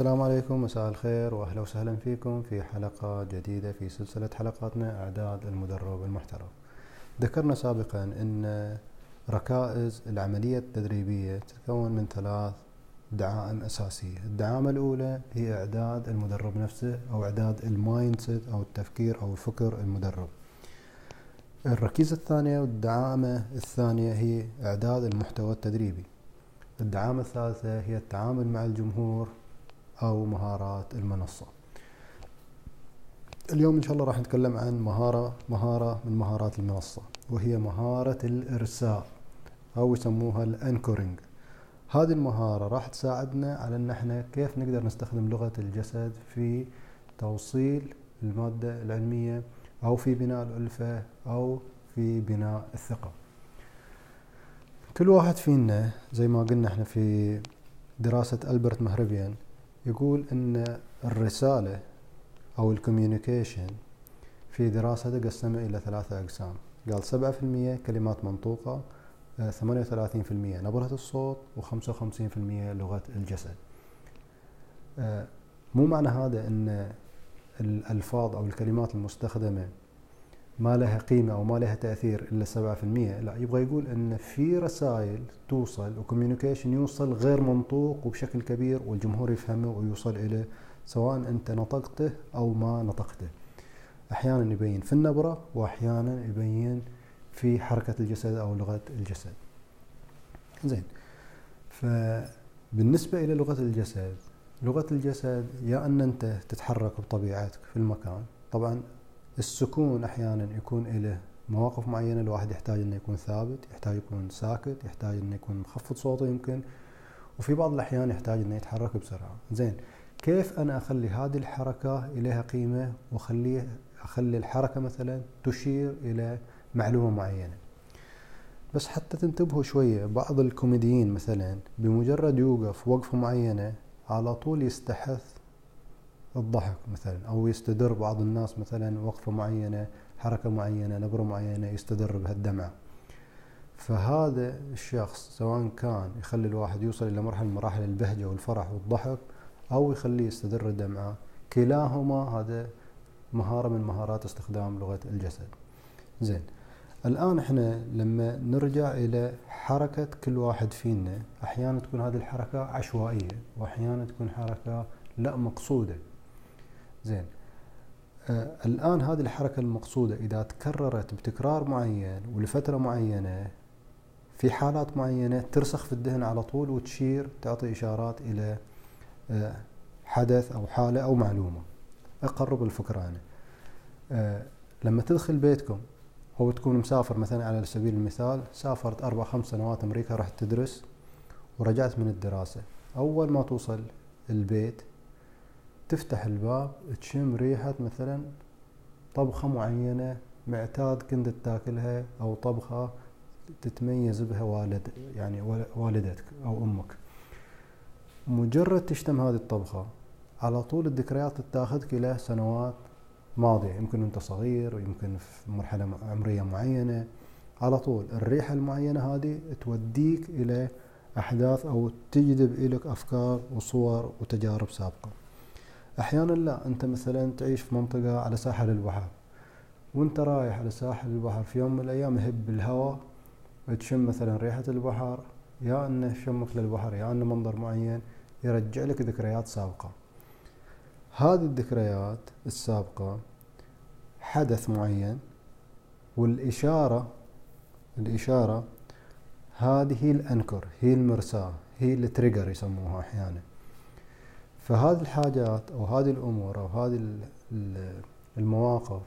السلام عليكم مساء الخير وأهلا وسهلا فيكم في حلقة جديدة في سلسلة حلقاتنا أعداد المدرب المحترف. ذكرنا سابقا إن ركائز العملية التدريبية تتكون من ثلاث دعائم أساسية، الدعامة الأولى هي إعداد المدرب نفسه أو إعداد ال mindset أو التفكير أو الفكر المدرب. الركيزة الثانية والدعامة الثانية هي إعداد المحتوى التدريبي. الدعامة الثالثة هي التعامل مع الجمهور أو مهارات المنصة. اليوم إن شاء الله راح نتكلم عن مهارة مهارة من مهارات المنصة وهي مهارة الإرساء أو يسموها الأنكورينج. هذه المهارة راح تساعدنا على أن إحنا كيف نقدر نستخدم لغة الجسد في توصيل المادة العلمية أو في بناء الألفة أو في بناء الثقة. كل واحد فينا زي ما قلنا إحنا في دراسة ألبرت مهربيان يقول إن الرسالة أو الكوميونيكيشن في دراسته قسمها إلى ثلاثة أقسام. قال سبعة في المية كلمات منطوقة آه، ثمانية وثلاثين في المية نبرة الصوت وخمسة وخمسين في المية لغة الجسد. آه، مو معنى هذا إن الألفاظ أو الكلمات المستخدمة ما لها قيمة أو ما لها تأثير إلا سبعة في المية. لا يبغى يقول أن في رسائل توصل وكوميونيكيشن يوصل غير منطوق وبشكل كبير والجمهور يفهمه ويوصل إليه سواء أنت نطقته أو ما نطقته. أحيانا يبين في النبرة وأحيانا يبين في حركة الجسد أو لغة الجسد. زين فبالنسبة إلى لغة الجسد لغة الجسد يا أن أنت تتحرك بطبيعتك في المكان طبعا السكون أحيانا يكون له مواقف معينة الواحد يحتاج إنه يكون ثابت يحتاج يكون ساكت يحتاج إنه يكون مخفض صوته يمكن. وفي بعض الأحيان يحتاج إنه يتحرك بسرعة. زين كيف أنا أخلي هذه الحركة إليها قيمة واخليه أخلي الحركة مثلا تشير إلى معلومة معينة؟ بس حتى تنتبهوا شوية بعض الكوميديين مثلا بمجرد يوقف وقفة معينة على طول يستحث الضحك مثلا أو يستدر بعض الناس مثلا وقفة معينة حركة معينة نبرة معينة يستدر بها الدمعه فهذا الشخص سواء كان يخلي الواحد يوصل إلى مرحلة من مراحل البهجة والفرح والضحك أو يخليه يستدر الدمعه كلاهما هذا مهارة من مهارات استخدام لغة الجسد. زين الآن إحنا لما نرجع إلى حركة كل واحد فينا أحيانا تكون هذه الحركة عشوائية واحيانا تكون حركة لا مقصودة. زين. آه الآن هذه الحركة المقصودة إذا تكررت بتكرار معين ولفترة معينة في حالات معينة ترسخ في الذهن على طول وتشير تعطي إشارات إلى آه حدث أو حالة أو معلومة. أقرب الفكرة أنا آه لما تدخل بيتكم أو تكون مسافر مثلا على سبيل المثال سافرت أربع خمس سنوات أمريكا رحت تدرس ورجعت من الدراسة. أول ما توصل البيت تفتح الباب تشم ريحة مثلا طبخة معينة معتاد كنت تاكلها أو طبخة تتميز بها والد يعني والدتك أو أمك. مجرد تشتم هذه الطبخة على طول الذكريات تاخذك إلى سنوات ماضية. يمكن أنت صغير ويمكن في مرحلة عمرية معينة. على طول الريحة المعينة هذه توديك إلى أحداث أو تجذب إليك أفكار وصور وتجارب سابقة. أحيانا لا أنت مثلا تعيش في منطقة على ساحل البحر وأنت رايح على ساحل البحر في يوم من الأيام يهب الهواء تشم مثلا ريحة البحر يا أنه شمك للبحر يا أنه منظر معين يرجع لك ذكريات سابقة. هذه الذكريات السابقة حدث معين والإشارة الإشارة هذه هي الأنكر هي المرساة هي التريجر يسموها أحيانا. فهذه الحاجات أو هذه الأمور أو هذه المواقف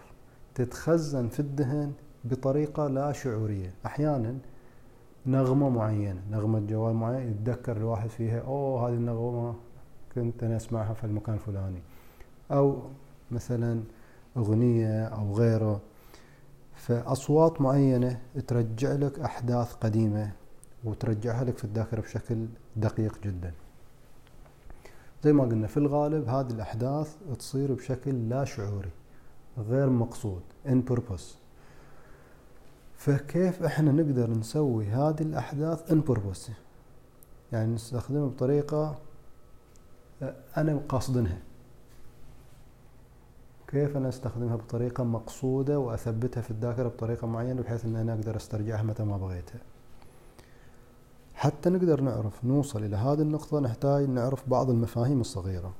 تتخزن في الذهن بطريقة لا شعورية. أحيانا نغمة معينة نغمة جوال معين يتذكر الواحد فيها أوه هذه النغمة كنت أنا أسمعها في المكان الفلاني. أو مثلا أغنية أو غيره. فأصوات معينة ترجع لك أحداث قديمة وترجعها لك في الذاكرة بشكل دقيق جدا. زي ما قلنا في الغالب هذه الأحداث تصير بشكل لا شعوري غير مقصود in purpose. فكيف إحنا نقدر نسوي هذه الأحداث in purpose يعني نستخدمها بطريقة أنا قاصدنها كيف أنا أستخدمها بطريقة مقصودة وأثبتها في الذاكرة بطريقة معينة بحيث أن أنا أقدر أسترجعها متى ما بغيتها؟ حتى نقدر نعرف نوصل إلى هذه النقطة نحتاج نعرف بعض المفاهيم الصغيرة.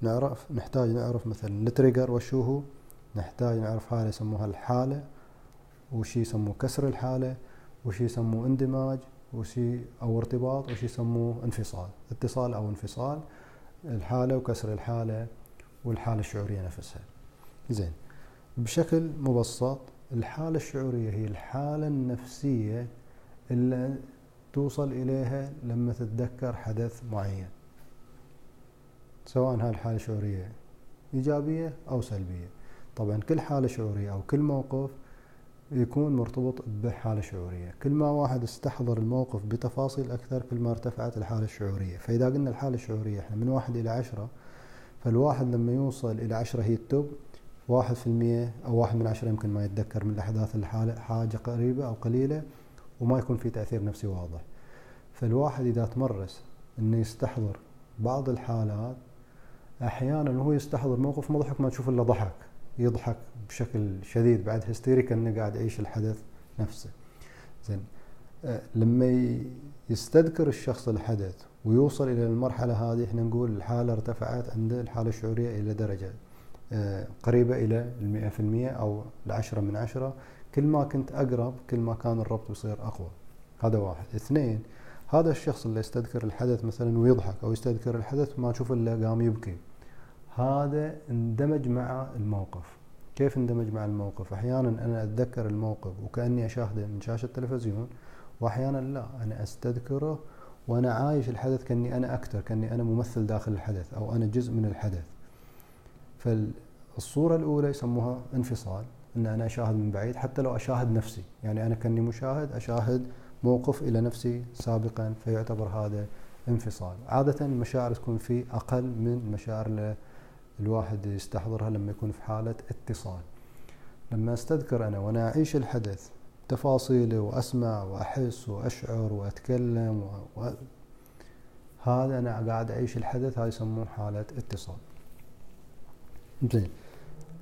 نعرف نحتاج نعرف مثلا التريجر وشو هو نحتاج نعرف هاي يسموها الحالة وشي يسموه كسر الحالة وشي يسموه اندماج وشي أو ارتباط وشي يسموه انفصال. اتصال أو انفصال الحالة وكسر الحالة والحالة الشعورية نفسها. زين. بشكل مبسط الحالة الشعورية هي الحالة النفسية توصل إليها لما تتذكر حدث معين سواء هاي الحالة الشعورية إيجابية أو سلبية. طبعا كل حالة شعورية أو كل موقف يكون مرتبط بحالة شعورية. كل ما واحد استحضر الموقف بتفاصيل أكثر كل ما ارتفعت الحالة الشعورية. فإذا قلنا الحالة الشعورية إحنا من واحد إلى عشرة فالواحد لما يوصل إلى عشرة هي التوب واحد في المية أو واحد من عشرة يمكن ما يتذكر من الأحداث الحالة حاجة قريبة أو قليلة. وما يكون في تأثير نفسي واضح. فالواحد إذا تمرس أنه يستحضر بعض الحالات أحيانا وهو يستحضر موقف مضحك ما تشوف إلا ضحك يضحك بشكل شديد بعد هستيري كأنه قاعد يعيش الحدث نفسه. زين. أه لما يستذكر الشخص الحدث ويوصل إلى المرحلة هذه إحنا نقول الحالة ارتفعت عند الحالة الشعورية إلى درجة أه قريبة إلى المئة في المئة أو العشرة من عشرة. كل ما كنت أقرب كل ما كان الربط يصير أقوى. هذا واحد. اثنين هذا الشخص اللي يستذكر الحدث مثلا ويضحك أو يستذكر الحدث ما تشوف إلا قام يبكي. هذا اندمج مع الموقف. كيف اندمج مع الموقف؟ أحيانا أنا أتذكر الموقف وكأني أشاهده من شاشة التلفزيون واحيانا لا. أنا أستذكره وأنا عايش الحدث كأني أنا أكتر كأني أنا ممثل داخل الحدث أو أنا جزء من الحدث. فالصورة الأولى يسموها انفصال. إن أنا أشاهد من بعيد حتى لو أشاهد نفسي. يعني أنا كأني مشاهد أشاهد موقف إلى نفسي سابقا فيعتبر هذا انفصال. عادة المشاعر تكون في أقل من المشاعر الواحد يستحضرها لما يكون في حالة اتصال. لما أستذكر أنا وأنا أعيش الحدث تفاصيله وأسمع وأحس وأشعر وأتكلم و... و... هذا أنا قاعد أعيش الحدث هاي يسمون حالة اتصال. زين.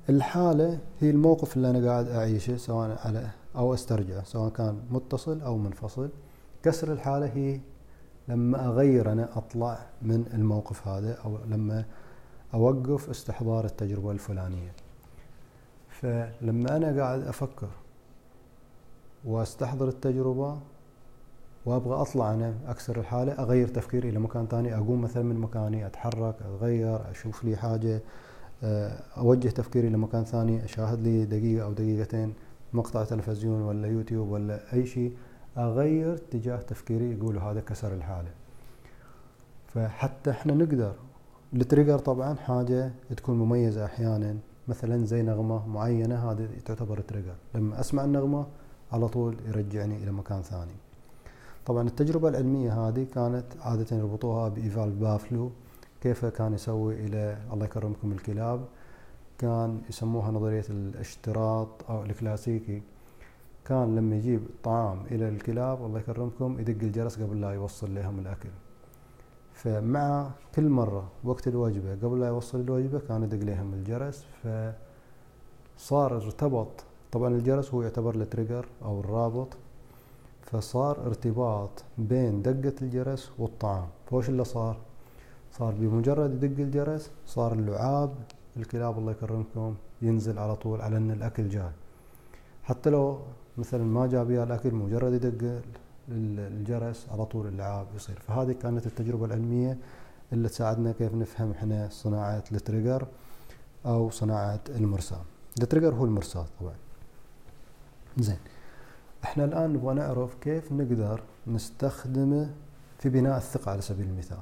الحالة هي الموقف اللي أنا قاعد أعيشه سواء على أو أسترجعه سواء كان متصل أو منفصل. كسر الحالة هي لما أغير أنا أطلع من الموقف هذا أو لما أوقف استحضار التجربة الفلانية. فلما أنا قاعد أفكر وأستحضر التجربة وأبغى أطلع أنا أكسر الحالة أغير تفكيري إلى مكان ثاني أقوم مثلا من مكاني أتحرك أتغير أشوف لي حاجة أوجه تفكيري لمكان ثاني أشاهد لي دقيقة أو دقيقتين مقطع تلفزيون ولا يوتيوب ولا أي شيء أغير اتجاه تفكيري يقولوا هذا كسر الحالة. فحتى إحنا نقدر. ال trigger طبعا حاجة تكون مميزة أحيانا. مثلا زي نغمة معينة هذه تعتبر trigger. لما أسمع النغمة على طول يرجعني إلى مكان ثاني. طبعا التجربة العلمية هذه كانت عادة يربطوها بإيفان بافلوف. كيف كان يسوي إلى الله يكرمكم الكلاب كان يسموها نظرية الاشتراط أو الكلاسيكي. كان لما يجيب طعام إلى الكلاب الله يكرمكم يدق الجرس قبل لا يوصل لهم الأكل. فمع كل مرة وقت الوجبة قبل لا يوصل الوجبة كان يدق لهم الجرس. فصار ارتبط طبعا الجرس هو يعتبر ال trigger أو الرابط. فصار ارتباط بين دقة الجرس والطعام. فوش اللي صار؟ صار بمجرد يدق الجرس صار اللعاب الكلاب الله يكرمكم ينزل على طول على إن الأكل جاي. حتى لو مثلا ما جاب الأكل مجرد يدق الجرس على طول اللعاب يصير. فهذه كانت التجربة العلمية اللي تساعدنا كيف نفهم إحنا صناعة ال trigger أو صناعة المرساة ال trigger هو المرساة طبعا. زين. إحنا الآن نبغى نعرف كيف نقدر نستخدمه في بناء الثقة على سبيل المثال.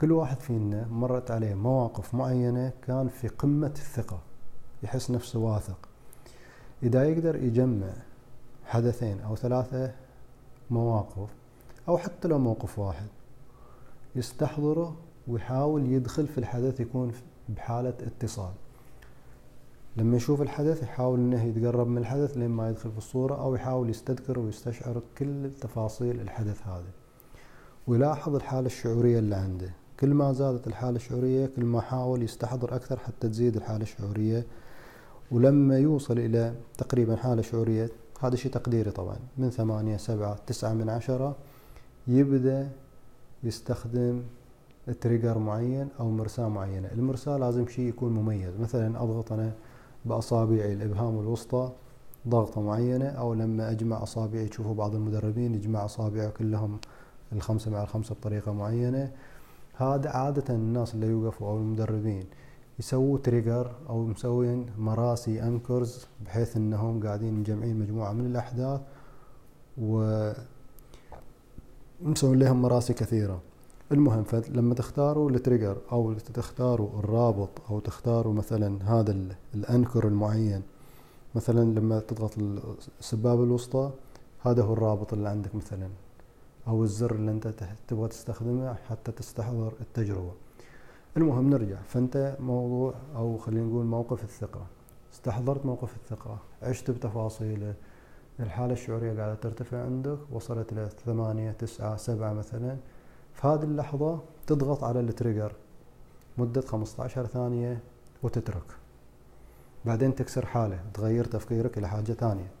كل واحد فينا مرت عليه مواقف معينة كان في قمة الثقة يحس نفسه واثق. إذا يقدر يجمع حدثين أو ثلاثة مواقف أو حتى لو موقف واحد يستحضره ويحاول يدخل في الحدث يكون بحالة اتصال. لما يشوف الحدث يحاول إنه يتقرب من الحدث لين ما يدخل في الصورة أو يحاول يستذكر ويستشعر كل تفاصيل الحدث هذا. ويلاحظ الحالة الشعورية اللي عنده. كل ما زادت الحالة الشعورية كل ما حاول يستحضر أكثر حتى تزيد الحالة الشعورية. ولما يوصل إلى تقريبا حالة شعورية هذا شيء تقديري طبعا من ثمانية سبعة تسعة من عشرة يبدأ يستخدم تريجر معين أو مرساة معينة. المرساة لازم شيء يكون مميز. مثلا أضغط أنا بأصابعي الإبهام الوسطى ضغطة معينة أو لما أجمع أصابعي تشوفوا بعض المدربين يجمع أصابعه كلهم الخمسة مع الخمسة بطريقة معينة. هذا عادة الناس اللي يوقفوا أو المدربين يسووا trigger أو مسوين مراسي anchors بحيث أنهم قاعدين مجمعين مجموعة من الأحداث و مسوين لهم مراسي كثيرة. المهم فلما تختاروا ال trigger أو تختاروا الرابط أو تختاروا مثلا هذا ال anchor المعين مثلا لما تضغط السبابة الوسطى هذا هو الرابط اللي عندك مثلا. أو الزر اللي أنت تبغى تستخدمه حتى تستحضر التجربة. المهم نرجع. فأنت موضوع أو خلينا نقول موقف الثقة. استحضرت موقف الثقة. عشت بتفاصيله. الحالة الشعورية قاعدة ترتفع عندك. وصلت إلى ثمانية تسعة سبعة مثلا. في هذه اللحظة تضغط على التريجر. مدة 15 ثانية وتترك. بعدين تكسر حالة. تغير تفكيرك إلى حاجة ثانية.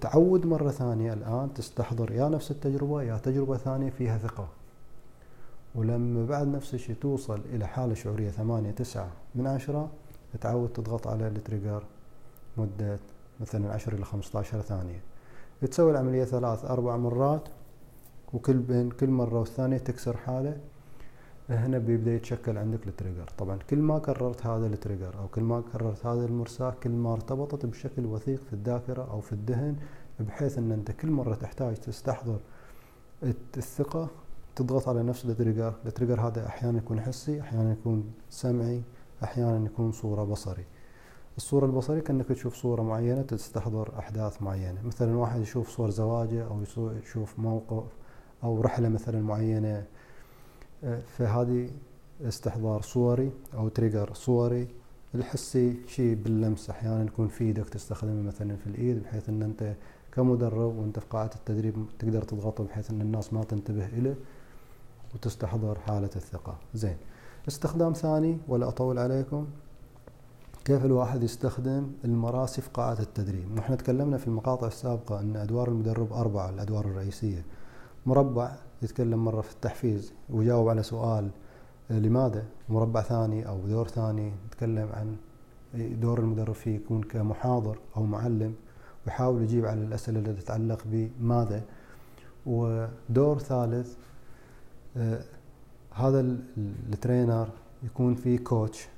تعود مرة ثانية الآن تستحضر يا نفس التجربة يا تجربة ثانية فيها ثقة. ولما بعد نفس الشيء توصل إلى حالة شعورية ثمانية تسعة من عشرة تعود تضغط على التريجر مدة مثلا عشر إلى خمسة عشر ثانية. تسوي العملية ثلاث أربع مرات وكل بين كل مرة والثانية تكسر حالة. هنا بيبدأ يتشكل عندك ال trigger. طبعا كل ما كررت هذا ال trigger أو كل ما كررت هذا المرساة كل ما ارتبطت بشكل وثيق في الذاكرة أو في الذهن بحيث أن أنت كل مرة تحتاج تستحضر الثقة تضغط على نفس ال trigger ال trigger هذا أحيانا يكون حسي أحيانا يكون سمعي أحيانا يكون صورة بصري. الصورة البصرية كأنك تشوف صورة معينة تستحضر أحداث معينة. مثلا واحد يشوف صور زواجه أو يشوف موقف أو رحلة مثلا معينة فهذه استحضار صوري أو تريجر صوري الحسي شيء باللمس أحيانا يكون في إيدك تستخدمه مثلا في الإيد بحيث أن أنت كمدرب وأنت في قاعة التدريب تقدر تضغطه بحيث أن الناس ما تنتبه إليه وتستحضر حالة الثقة. زين. استخدام ثاني ولا أطول عليكم كيف الواحد يستخدم المراسي في قاعة التدريب؟ نحن تكلمنا في المقاطع السابقة أن أدوار المدرب أربعة الأدوار الرئيسية. مربع يتكلم مرة في التحفيز ويجاوب على سؤال آه، لماذا؟ مربع ثاني أو دور ثاني يتكلم عن دور المدرب فيه يكون كمحاضر أو معلم ويحاول يجيب على الأسئلة التي تتعلق بماذا؟ ودور ثالث آه هذا الترينر يكون فيه كوتش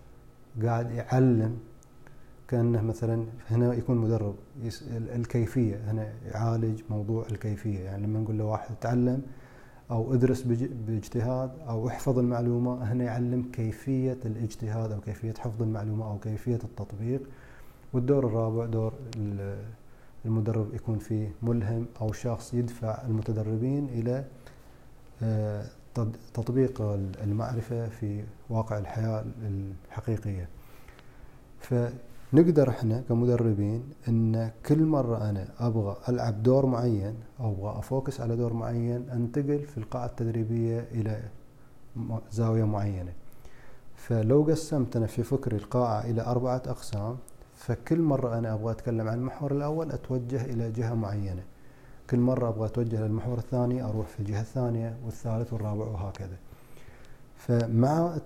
قاعد يعلم كأنه مثلا هنا يكون مدرب الكيفية هنا يعالج موضوع الكيفية يعني لما نقول لواحد تعلم أو ادرس باجتهاد أو احفظ المعلومة هنا يعلم كيفية الاجتهاد أو كيفية حفظ المعلومة أو كيفية التطبيق. والدور الرابع دور المدرب يكون فيه ملهم أو شخص يدفع المتدربين إلى آه، تطبيق المعرفة في واقع الحياة الحقيقية. فنقدر إحنا كمدربين إن كل مرة أنا أبغى ألعب دور معين أو أبغى أفوكس على دور معين أنتقل في القاعة التدريبية إلى زاوية معينة. فلو قسمت أنا في فكري القاعة إلى أربعة أقسام فكل مرة أنا أبغى أتكلم عن المحور الأول أتوجه إلى جهة معينة. كل مرة أبغى أتوجه للمحور الثاني أروح في الجهة الثانية والثالث والرابع وهكذا. فمع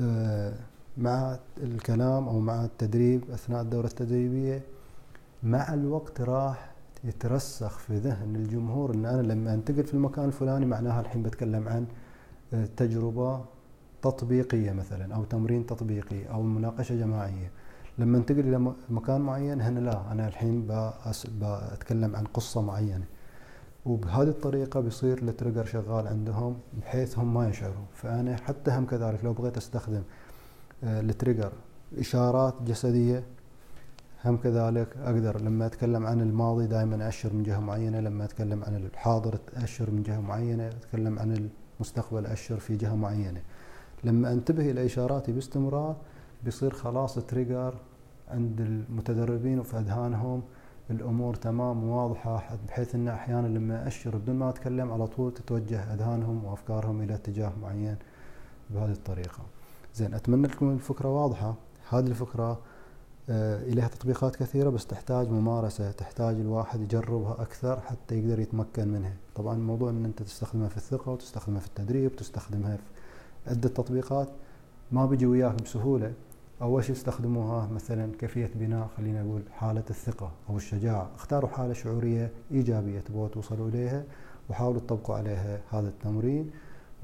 آه مع الكلام أو مع التدريب أثناء الدورة التدريبية مع الوقت راح يترسخ في ذهن الجمهور إن أنا لما أنتقل في المكان الفلاني معناها الحين بتكلم عن آه، تجربة تطبيقية مثلا أو تمرين تطبيقي أو مناقشة جماعية. لما أنتقل إلى مكان معين هنا لا أنا الحين بتكلم عن قصة معينة. وبهذه الطريقة بيصير ال trigger شغال عندهم بحيث هم ما يشعروا فأنا حتى هم كذلك لو بغيت أستخدم ال trigger إشارات جسدية هم كذلك أقدر لما أتكلم عن الماضي دائما أشر من جهة معينة لما أتكلم عن الحاضر أشر من جهة معينة أتكلم عن المستقبل أشر في جهة معينة. لما أنتبه إلى إشاراتي باستمرار بيصير خلاص trigger عند المتدربين وفي أذهانهم الأمور تمام وواضحه بحيث إن أحيانا لما أشر بدون ما أتكلم على طول تتوجه أذهانهم وأفكارهم إلى اتجاه معين بهذه الطريقة. زين أتمنى تكون الفكرة واضحة. هذه الفكرة آه، إليها تطبيقات كثيرة بس تحتاج ممارسة تحتاج الواحد يجربها أكثر حتى يقدر يتمكن منها. طبعا الموضوع أن أنت تستخدمها في الثقة وتستخدمها في التدريب تستخدمها في عدة تطبيقات ما بيجي وياك بسهولة. أول شيء استخدموها مثلا كيفية بناء خلينا نقول حالة الثقة أو الشجاعة. اختاروا حالة شعورية إيجابية تبغوا توصلوا إليها وحاولوا تطبقوا عليها هذا التمرين.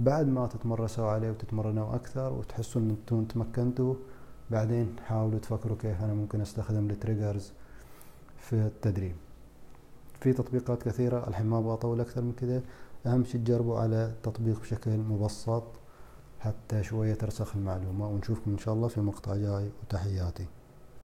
بعد ما تتمرسوا عليه وتتمرنوا أكثر وتحسوا أن أنتم تمكنتوا بعدين حاولوا تفكروا كيف أنا ممكن أستخدم التريجرز في التدريب. في تطبيقات كثيرة الحين ما أبغى أطول أكثر من كذا أهم شيء تجربوا على التطبيق بشكل مبسط حتى شوية ترسخ المعلومة ونشوفكم إن شاء الله في مقطع جاي وتحياتي.